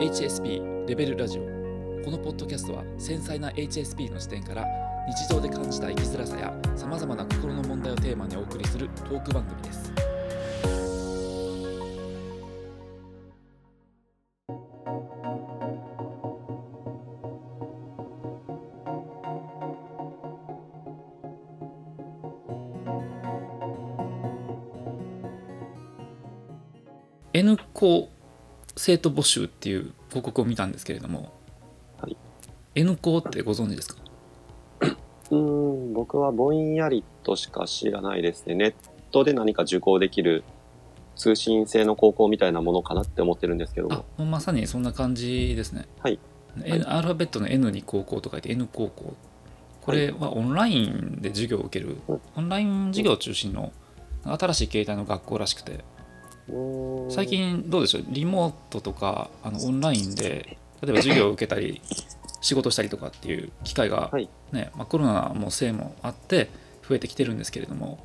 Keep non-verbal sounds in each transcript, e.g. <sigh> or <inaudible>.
HSP レベルラジオ。このポッドキャストは繊細な HSP の視点から日常で感じた生きづらさやさまざまな心の問題をテーマにお送りするトーク番組です「N 校生徒募集」っていう広告を見たんですけれども、はい、N 校ってご存知ですか？<coughs> うーん、僕はぼんやりとしか知らないですね。ネットで何か受講できる通信制の高校みたいなものかなって思ってるんですけどあまさにそんな感じですね、はい、N アルファベットの N に高校と書いて N 高校。これはオンラインで授業を受ける、うん。オンライン授業中心の新しい形態の学校らしくて最近どうでしょう？リモートとかあのオンラインで例えば授業を受けたり仕事したりとかっていう機会が、はい。ねまあ、コロナもせいもあって増えてきてるんですけれども、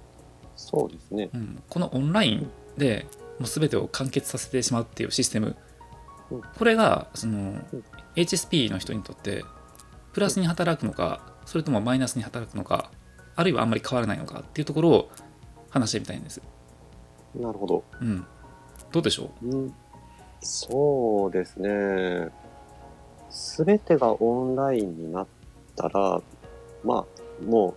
そうですね。うん、このオンラインでもう全てを完結させてしまうっていうシステム。うん。これがそのうん。HSP の人にとってプラスに働くのかそれともマイナスに働くのかあるいはあんまり変わらないのかっていうところを話してみたいんです。なるほど。うん、どうでしょう？ん、そうですね。すべてがオンラインになったら、まあ、もう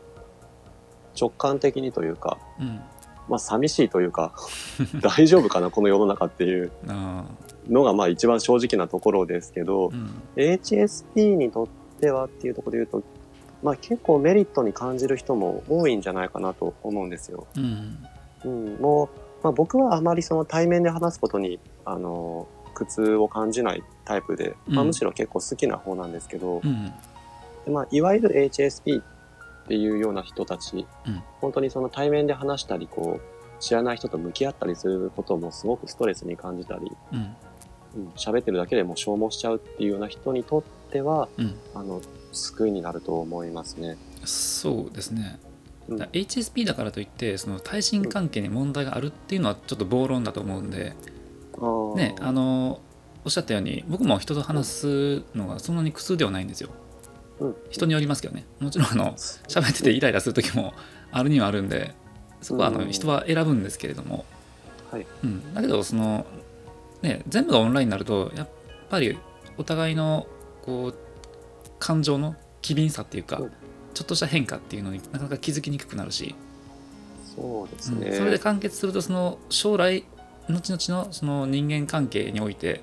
直感的にというか、う、うん、まあ寂しいというか、<laughs> 大丈夫かな、この世の中っていう。あのがまあ一番正直なところですけどー、うん。HSP にとってはっていうところで言うと、まあ結構メリットに感じる人も多いんじゃないかなと思うんですよ。うん。うん、もう、まあ、僕はあまりその対面で話すことに、あの、苦痛を感じないタイプで、まあ、うん。むしろ結構好きな方なんですけど、うんでまあ、いわゆる HSP っていうような人たち、うん。本当にその対面で話したり、こう、知らない人と向き合ったりすることもすごくストレスに感じたり、うん。うん、喋ってるだけでも消耗しちゃうっていうような人にとっては、うん。あの、救いになると思いますね。そうですね。うんだ HSP だからといってその対人関係に問題があるっていうのはちょっと暴論だと思うんで、ねあのおっしゃったように僕も人と話すのがそんなに苦痛ではないんですよ。うん。人によりますけどね。もちろんあの喋っててイライラする時もあるにはあるんでそこはあのうん。人は選ぶんですけれども、はい。うん、だけどその、ね、全部がオンラインになるとやっぱりお互いのこう感情の機敏さっていうか、うんちょっとした変化っていうのになかなか気づきにくくなるし、そうですね。うんそれで完結するとその将来後々のその人間関係において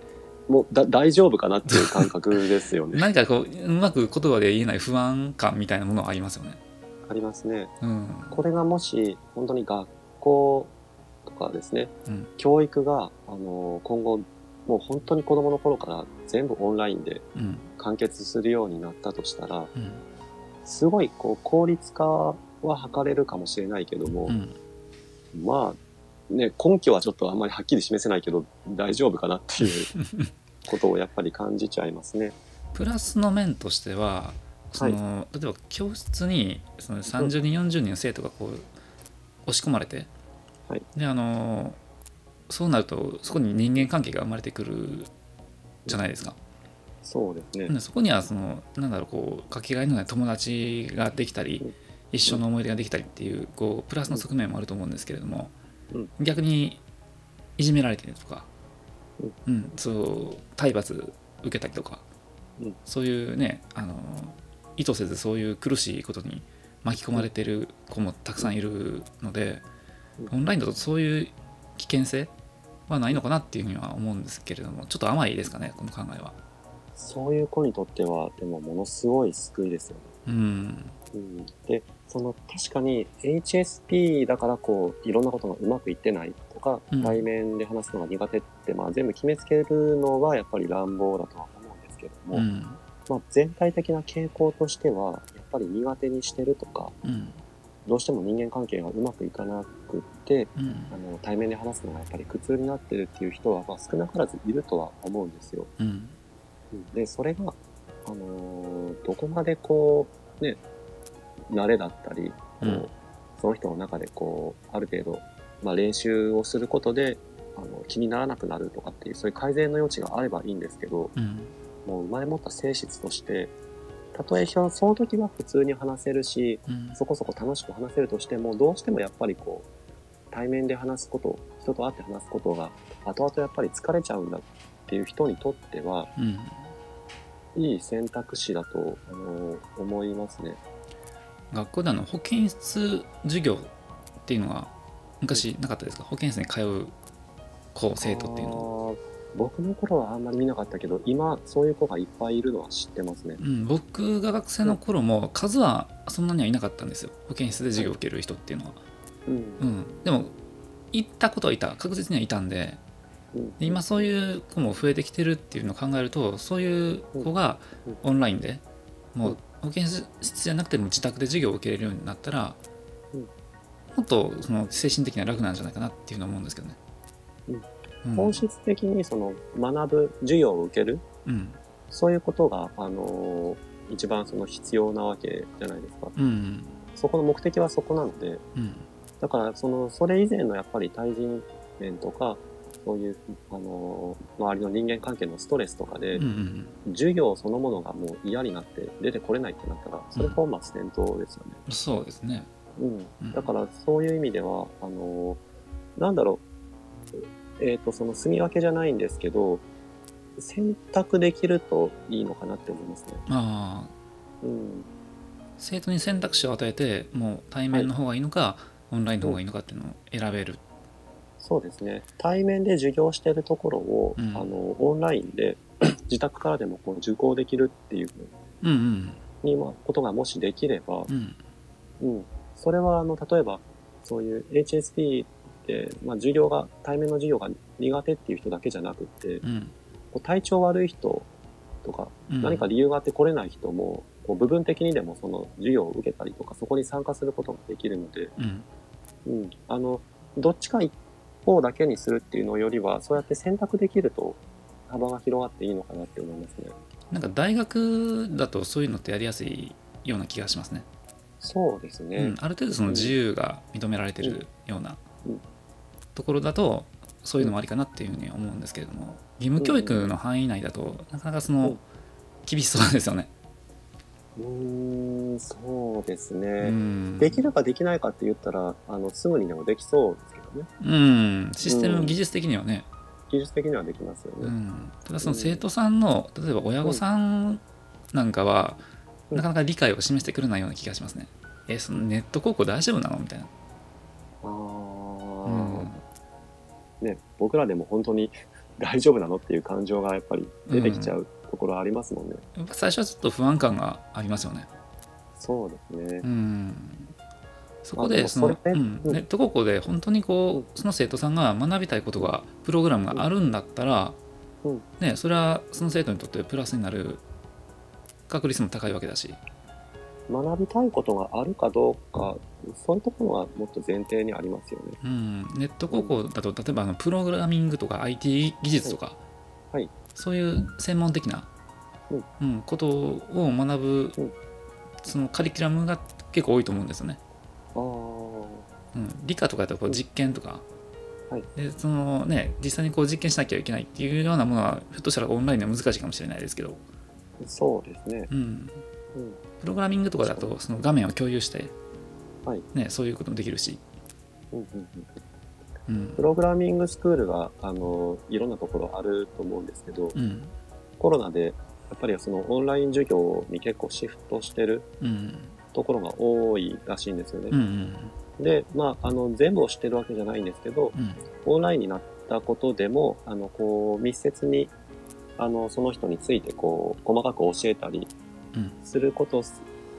もうだ大丈夫かなっていう感覚ですよね。<laughs> 何かこううまく言葉で言えない不安感みたいなものはありますよね。ありますね。うんこれがもし本当に学校とかですね、うん教育があの今後もう本当に子供の頃から全部オンラインでうん完結するようになったとしたら、うんすごいこう効率化は図れるかもしれないけども、うんまあね根拠はちょっとあんまりはっきり示せないけど大丈夫かなっていう <laughs> ことをやっぱり感じちゃいますね。プラスの面としてはその、例えば教室にその30人40人の生徒がこう押し込まれて、はいであのそうなるとそこに人間関係が生まれてくるじゃないですか。そうですね。でそこにはそのなんだろうこうかけがえのない友達ができたり、うん。一緒の思い出ができたりっていうこうプラスの側面もあると思うんですけれども、うん。逆にいじめられてるとか、うん。うんそう体罰受けたりとか、うん。そういうねあの意図せずそういう苦しいことに巻き込まれてる子もたくさんいるので、うん。オンラインだとそういう危険性はないのかなっていうふうには思うんですけれどもちょっと甘いですかねこの考えは。そういう子にとってはでもものすごい救いですよね。うん。うん、でその確かに HSP だからこういろんなことがうまくいってないとか、うん。対面で話すのが苦手って、まあ、全部決めつけるのはやっぱり乱暴だとは思うんですけども、うん。まあ、全体的な傾向としてはやっぱり苦手にしてるとかうん。どうしても人間関係がうまくいかなくってうん。あの対面で話すのがやっぱり苦痛になってるっていう人は、まあ、少なからずいるとは思うんですよ。うんうんでそれが、あのーどこまでこうね慣れだったりこう、うんその人の中でこうある程度、まあ、練習をすることであの気にならなくなるとかっていうそういう改善の余地があればいいんですけどうん。もう生まれ持った性質としてたとえそのその時は普通に話せるしうん。そこそこ楽しく話せるとしてもどうしてもやっぱりこう対面で話すこと人と会って話すことが後々やっぱり疲れちゃうんだっていう人にとってはうんいい選択肢だとあの思いますね。学校であの保健室授業っていうのが昔なかったですか？保健室に通う子生徒っていうのは、僕の頃はあんまり見なかったけど今そういう子がいっぱいいるのは知ってますね。うん、僕が学生の頃も数はそんなにはいなかったんですよ。保健室で授業を受ける人っていうのは、うん。うん、でも行ったことはいた。確実にはいたんで今そういう子も増えてきてるっていうのを考えるとそういう子がうんオンラインでもううん保健室じゃなくても自宅で授業を受けれるようになったら、うんもっとその精神的には楽なんじゃないかなっていうのは思うんですけどね。うん。本質的にその学ぶ授業を受けるうん。そういうことが、あのー一番その必要なわけじゃないですか。うんそこの目的はそこなので、うん。だからそのそれ以前のやっぱり対人面とかそういう、あのー周りの人間関係のストレスとかで、うんうん授業そのものがもう嫌になって出てこれないってなったらそれ本末転倒ですよね。そうですね。うんうんだからそういう意味では、あのーなんだろう、えっ、と、その住み分けじゃないんですけど、選択できるといいのかなって思いますね。ああうん。生徒に選択肢を与えてもう対面の方がいいのか、オンラインの方がいいのかっていうのを選べる。そうですね。対面で授業してるところを、うん。あの、オンラインで <clears throat> 自宅からでもこう受講できるっていう。うんうん。にまあことがもしできれば、うん。うん。それは、あの、例えば、そういう HSP って、まあ、授業が、対面の授業が苦手っていう人だけじゃなくって、うん。こう体調悪い人とか、うん。何か理由があって来れない人も、こう部分的にでもその授業を受けたりとか、そこに参加することができるので、うん。うん。あの、どっちか一方だけにするっていうのよりは、そうやって選択できると幅が広がっていいのかなって思いますね。なんか大学だとそういうのってやりやすいような気がしますね。そうですね。うん、ある程度その自由が認められてるようなうんところだとそういうのもありかなっていうふうに思うんですけれども義務教育の範囲内だとなかなかその厳しそうですよね。うーん、そうですね。うんできるかできないかって言ったら、あの、すぐにでもできそうね。うん、システムうん技術的にはね、技術的にはできますよね。うん、ただその生徒さんの例えば親御さんなんかはうんなかなか理解を示してくれないような気がしますね。えそのネット高校大丈夫なの？みたいな。あうんーね、僕らでも本当に <laughs> 大丈夫なの？っていう感情がやっぱり出てきちゃうところありますもんね。やっぱ最初はちょっと不安感がありますよね。そうですねう。んそこあでそのうんうん。ネット高校で本当にこうその生徒さんが学びたいことがプログラムがあるんだったら、うん。ね、それはその生徒にとってプラスになる確率も高いわけだし、学びたいことがあるかどうか、そういうところはもっと前提にありますよね。うん、ネット高校だと例えばあのプログラミングとか IT 技術とか、はい。そういう専門的な、うん。うんことを学ぶ、うん。そのカリキュラムが結構多いと思うんですよね。うん、理科とかだとこう実験とか、はい。でそのね実際にこう実験しなきゃいけないっていうようなものはひょっとしたらオンラインでは難しいかもしれないですけど、そうですね。うん、うん。プログラミングとかだとその画面を共有して、はい。ね、そういうこともできるし、うんうんうん。うん。プログラミングスクールが、あの、いろんなところあると思うんですけど、うん。コロナで、やっぱりそのオンライン授業に結構シフトしてるうんところが多いらしいんですよね。うんうん。で、まあ、あの、全部を知ってるわけじゃないんですけど、うん。オンラインになったことでも、あの、こう、密接に、あの、その人について、こう、細かく教えたりうん。すること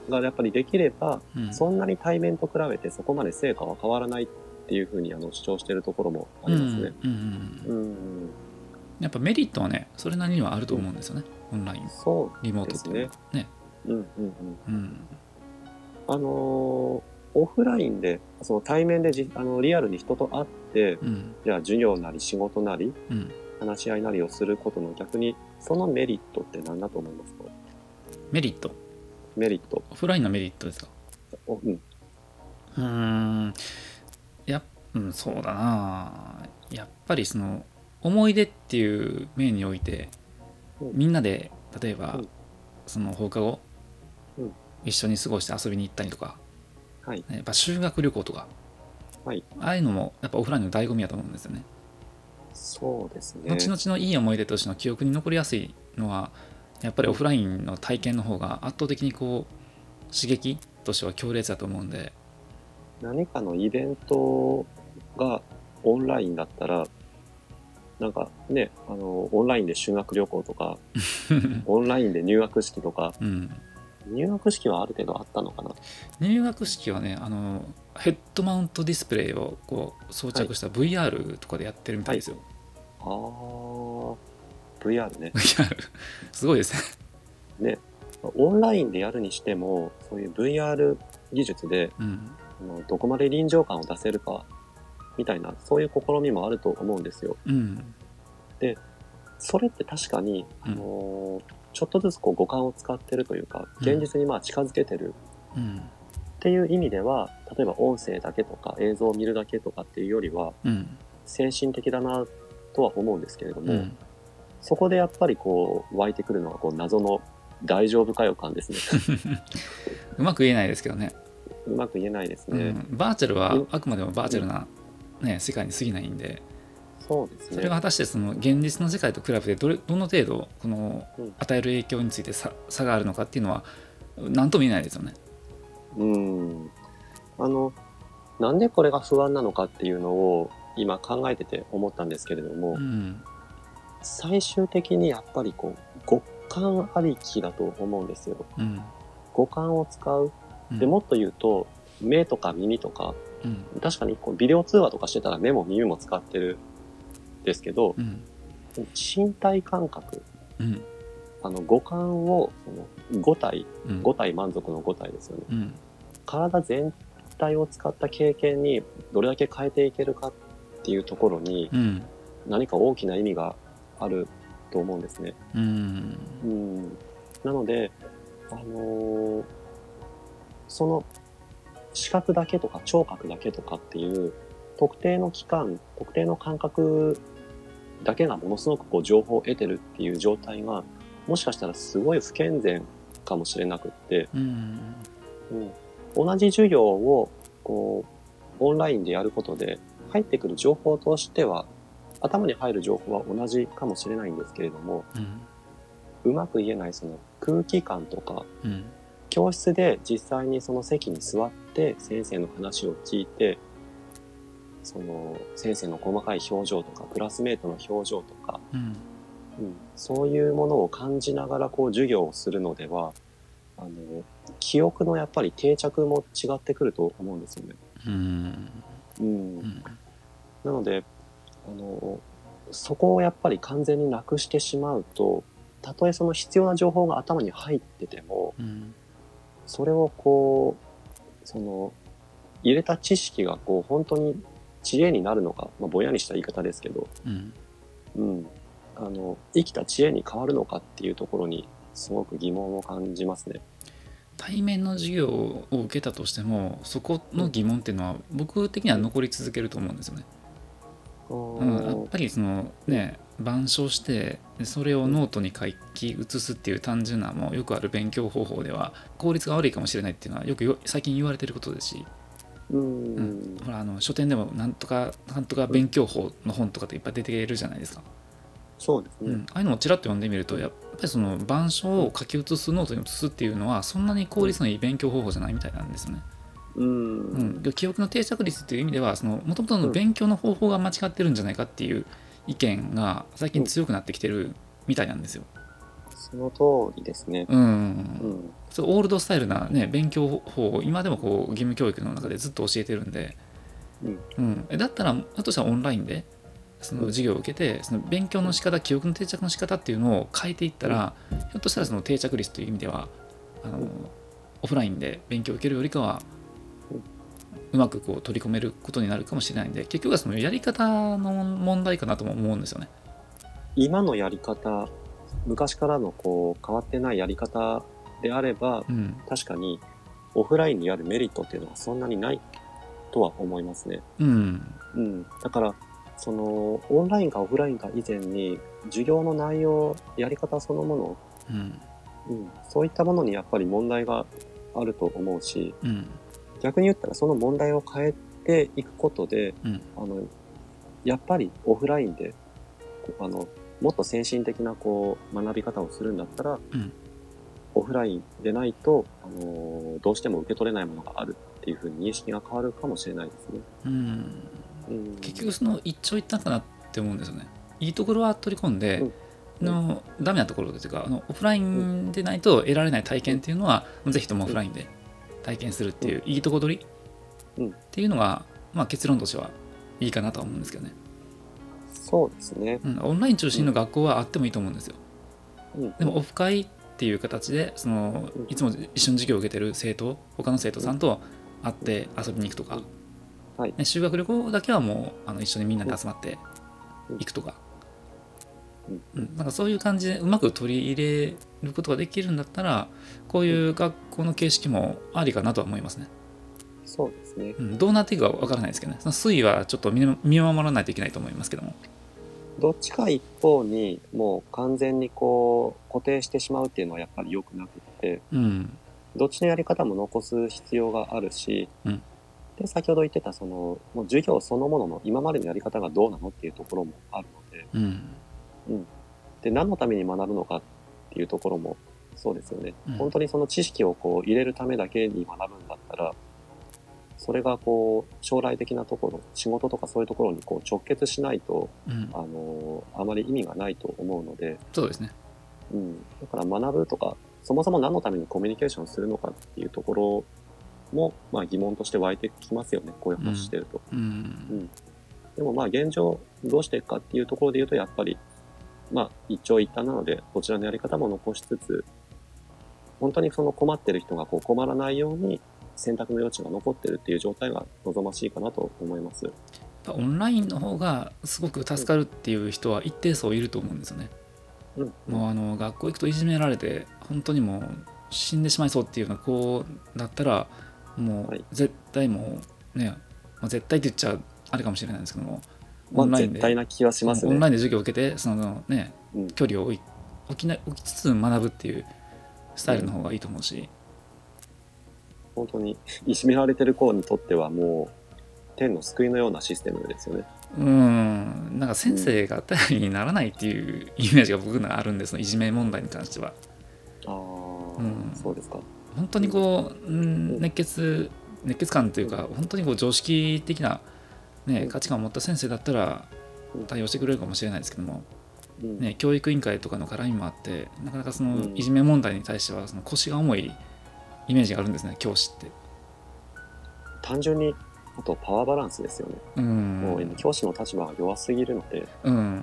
がやっぱりできれば、うん。そんなに対面と比べてそこまで成果は変わらないっていうふうにあの主張しているところもありますね。うんうんやっぱメリットはねそれなりにはあると思うんですよね、オンライン。そリモートってねう。うんうんうん。うんあのーオフラインで、その対面でじあのリアルに人と会って、うん。じゃあ授業なり仕事なり、うん。話し合いなりをすることの逆に、そのメリットって何だと思いますか？メリット？メリット。オフラインのメリットですか？おうん。うーん。やっうん、そうだな。やっぱりその思い出っていう面において、うん。みんなで例えば、うん。その放課後、うん一緒に過ごして遊びに行ったりとか、はい。ねやっぱ修学旅行とかはい。ああいうのもやっぱオフラインの醍醐味だと思うんですよねそうですね。後々のいい思い出としての記憶に残りやすいのはやっぱりオフラインの体験の方が圧倒的にこう刺激としては強烈だと思うんで何かのイベントがオンラインだったら、なんかね、あの、オンラインで修学旅行とか、<laughs> オンラインで入学式とか、うん、入学式はある程度あったのかな？入学式はねあのヘッドマウントディスプレイをこう装着した VR とかでやってるみたいですよ、あー、VR ね。<laughs> VR すごいですね。ね。オンラインでやるにしても、そういう VR 技術で、うん。あのどこまで臨場感を出せるか、みたいな、そういう試みもあると思うんですよ。うん。それって確かに、うんあのーちょっとずつこう五感を使ってるというか、うん。現実にまあ近づけてる。うんっていう意味では、例えば音声だけとか映像を見るだけとかっていうよりは、うん。先進的だなとは思うんですけれども、うん。そこでやっぱりこう湧いてくるのがこう謎の大丈夫かよ感ですね。<laughs> うまく言えないですけどね、うまく言えないですね。うん、バーチャルはうん。あくまでもバーチャルな、ね、世界に過ぎないんでそうですね。それが果たしてその現実の世界と比べてどれどの程度このうん与える影響について差差があるのかっていうのは何とも言えないですよね。うん。あの、なんでこれが不安なのかっていうのを今考えてて思ったんですけれども、うん最終的にやっぱりこう、五感ありきだと思うんですよ。うん五感を使う。うんでもっと言うと、目とか耳とか、うん確かにこうビデオ通話とかしてたら目も耳も使ってるんですけどう、ん身体感覚、うん。あの五感を、その五体、うん。五体満足の五体ですよね。うん。体全体を使った経験にどれだけ変えていけるかっていうところにうん。何か大きな意味があると思うんですね。うん。うん、なので、あのーその視覚だけとか聴覚だけとかっていう特定の期間、特定の感覚だけがものすごくこう情報を得てるっていう状態がもしかしたらすごい不健全かもしれなくって、うんうん、同じ授業をこうオンラインでやることで入ってくる情報としては頭に入る情報は同じかもしれないんですけれどもうん。うまく言えないその空気感とかうん。教室で実際にその席に座って先生の話を聞いてその先生の細かい表情とかクラスメートの表情とか、うん。うん、そういうものを感じながらこう授業をするのではあの記憶のやっぱり定着も違ってくると思うんですよね。うん。うん。うん。なのであのそこをやっぱり完全になくしてしまうとたとえその必要な情報が頭に入っててもうん。それをこうその入れた知識がこう本当に知恵になるのか、まあ、ぼやにした言い方ですけど、うん。うん、あの生きた知恵に変わるのかっていうところにすごく疑問を感じますね。対面の授業を受けたとしてもそこの疑問っていうのは僕的には残り続けると思うんですよね。うん、やっぱりそのね板書してでそれをノートに書き写すっていう単純なもうよくある勉強方法では効率が悪いかもしれないっていうのはよくよ最近言われてることですし、うんうんほらあの書店でもなんとかなんとか勉強法の本とかっていっぱい出てるじゃないですか、そうですね。うん、ああいうのをちらっと読んでみるとやっぱりその板書を書き写すノートに写すっていうのはそんなに効率のいい勉強方法じゃないみたいなんですよね。うんうん、記憶の定着率っていう意味ではもともとの勉強の方法が間違ってるんじゃないかっていう意見が最近強くなってきてるみたいなんですよ。その通りですね。うん、うんそうオールドスタイルな、ね、勉強法を今でもこう義務教育の中でずっと教えてるんで、うん。だったらあとしたらオンラインでその授業を受けてその勉強の仕方記憶の定着の仕方っていうのを変えていったら、ひょっとしたらその定着率という意味ではあの、うんオフラインで勉強を受けるよりかはうんうまくこう取り込めることになるかもしれないんで結局はそのやり方の問題かなとも思うんですよね。今のやり方、昔からのこう変わってないやり方であれば、うん。確かにオフラインにやるメリットっていうのはそんなにないとは思いますね。うん。うん、だからそのオンラインかオフラインか以前に授業の内容やり方そのもの、うん。うん、そういったものにやっぱり問題があると思うし、うん、逆に言ったらその問題を変えていくことで、うん、あのやっぱりオフラインであのもっと先進的なこう学び方をするんだったら、うん、オフラインでないと、あのどうしても受け取れないものがあるっていうふうに認識が変わるかもしれないですね。うん、うん、結局その一長一短かなって思うんですよね。いいところは取り込んで、うん、のダメなところというかあのオフラインでないと得られない体験っていうのは、うん、ぜひともオフラインで体験するっていう、いいとこ取り、っていうのが、まあ、結論としてはいいかなとは思うんですけどね。そうですね、うん、オンライン中心の学校はあってもいいと思うんですよ。うん、でもオフ会っていう形でそのいつも一緒に授業を受けてる生徒他の生徒さんと会って遊びに行くとか、はい。ね、修学旅行だけはもうあの一緒にみんなで集まって行くとか、うん、なんかそういう感じでうまく取り入れることができるんだったらこういう学校の形式もありかなとは思いますね。そうですね、うん、どうなっていくかわからないですけどね。その推移はちょっと見守らないといけないと思いますけども。どっちか一方にもう完全にこう固定してしまうっていうのはやっぱり良くなくって、うん、どっちのやり方も残す必要があるし、うん、で先ほど言ってたそのもう授業そのものの今までのやり方がどうなのっていうところもあるので,、うん。うん、で何のために学ぶのかっていうところもそうですよね、本当にその知識をこう入れるためだけに学ぶんだったらそれがこう将来的なところ仕事とかそういうところにこう直結しないと、うん、あのあまり意味がないと思うので。そうですね、うん、だから学ぶとかそもそも何のためにコミュニケーションするのかっていうところも、まあ、疑問として湧いてきますよねこういう話してると、うん、うん、でもまあ現状どうしていくかっていうところで言うとやっぱりまあ一長一短なのでこちらのやり方も残しつつ本当にその困ってる人がこう困らないように選択の余地が残ってるっていう状態が望ましいかなと思います。オンラインの方がすごく助かるっていう人は一定数いると思うんですよね。うん、もうあの学校行くといじめられて本当にもう死んでしまいそうっていうような子だったらもう絶対もうね、まあ、絶対って言っちゃあれかもしれないんですけども、オンラインで、な気はします、ね、オンラインで授業を受けてそのね、うん、距離を置きな置きつつ学ぶっていうスタイルの方がいいと思うし、本当にいじめられてる子にとってはもう天の救いのようなシステムですよね。うん。なんか先生が頼りにならないっていうイメージが僕のあるんですいじめ問題に関しては。ああ、うん、そうですか。本当にこう、うん、熱血熱血感というか本当にこう常識的な、ね、価値観を持った先生だったら対応してくれるかもしれないですけども、ね、教育委員会とかの絡みもあってなかなかそのいじめ問題に対してはその腰が重いイメージがあるんですね教師って。単純にあとパワーバランスですよね、うん、もう教師の立場が弱すぎるので、うん、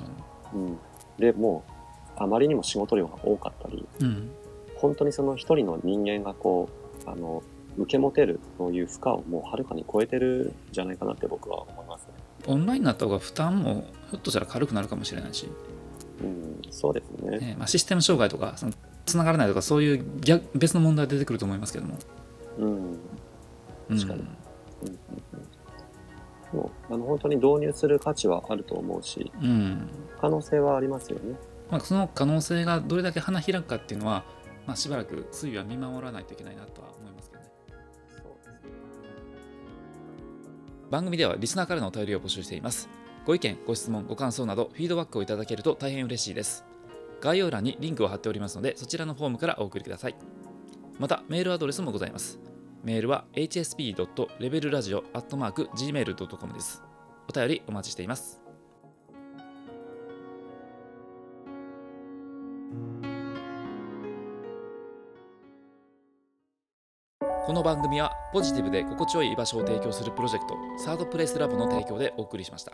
うん、でもうあまりにも仕事量が多かったり、うん、本当にその一人の人間がこうあの受け持てるそういう負荷をもうはるかに超えてるんじゃないかなって僕は思いますね。オンラインになった方が負担もひょっとしたら軽くなるかもしれないし、うん、そうですね、ねまあ、システム障害とかそのつながらないとかそういう逆別の問題出てくると思いますけども。うん、確かに、うんもうあの本当に導入する価値はあると思うし、うん、可能性はありますよね。まあ、その可能性がどれだけ花開くかっていうのは、まあ、しばらく推移は見守らないといけないなとは思いますけどね。番組ではリスナーからのお便りを募集しています。ご意見、ご質問、ご感想などフィードバックをいただけると大変嬉しいです。概要欄にリンクを貼っておりますので、そちらのフォームからお送りください。また、メールアドレスもございます。メールは hsp.levelradio.gmail.com です。お便りお待ちしています。この番組はポジティブで心地よい居場所を提供するプロジェクトサードプレイスラボの提供でお送りしました。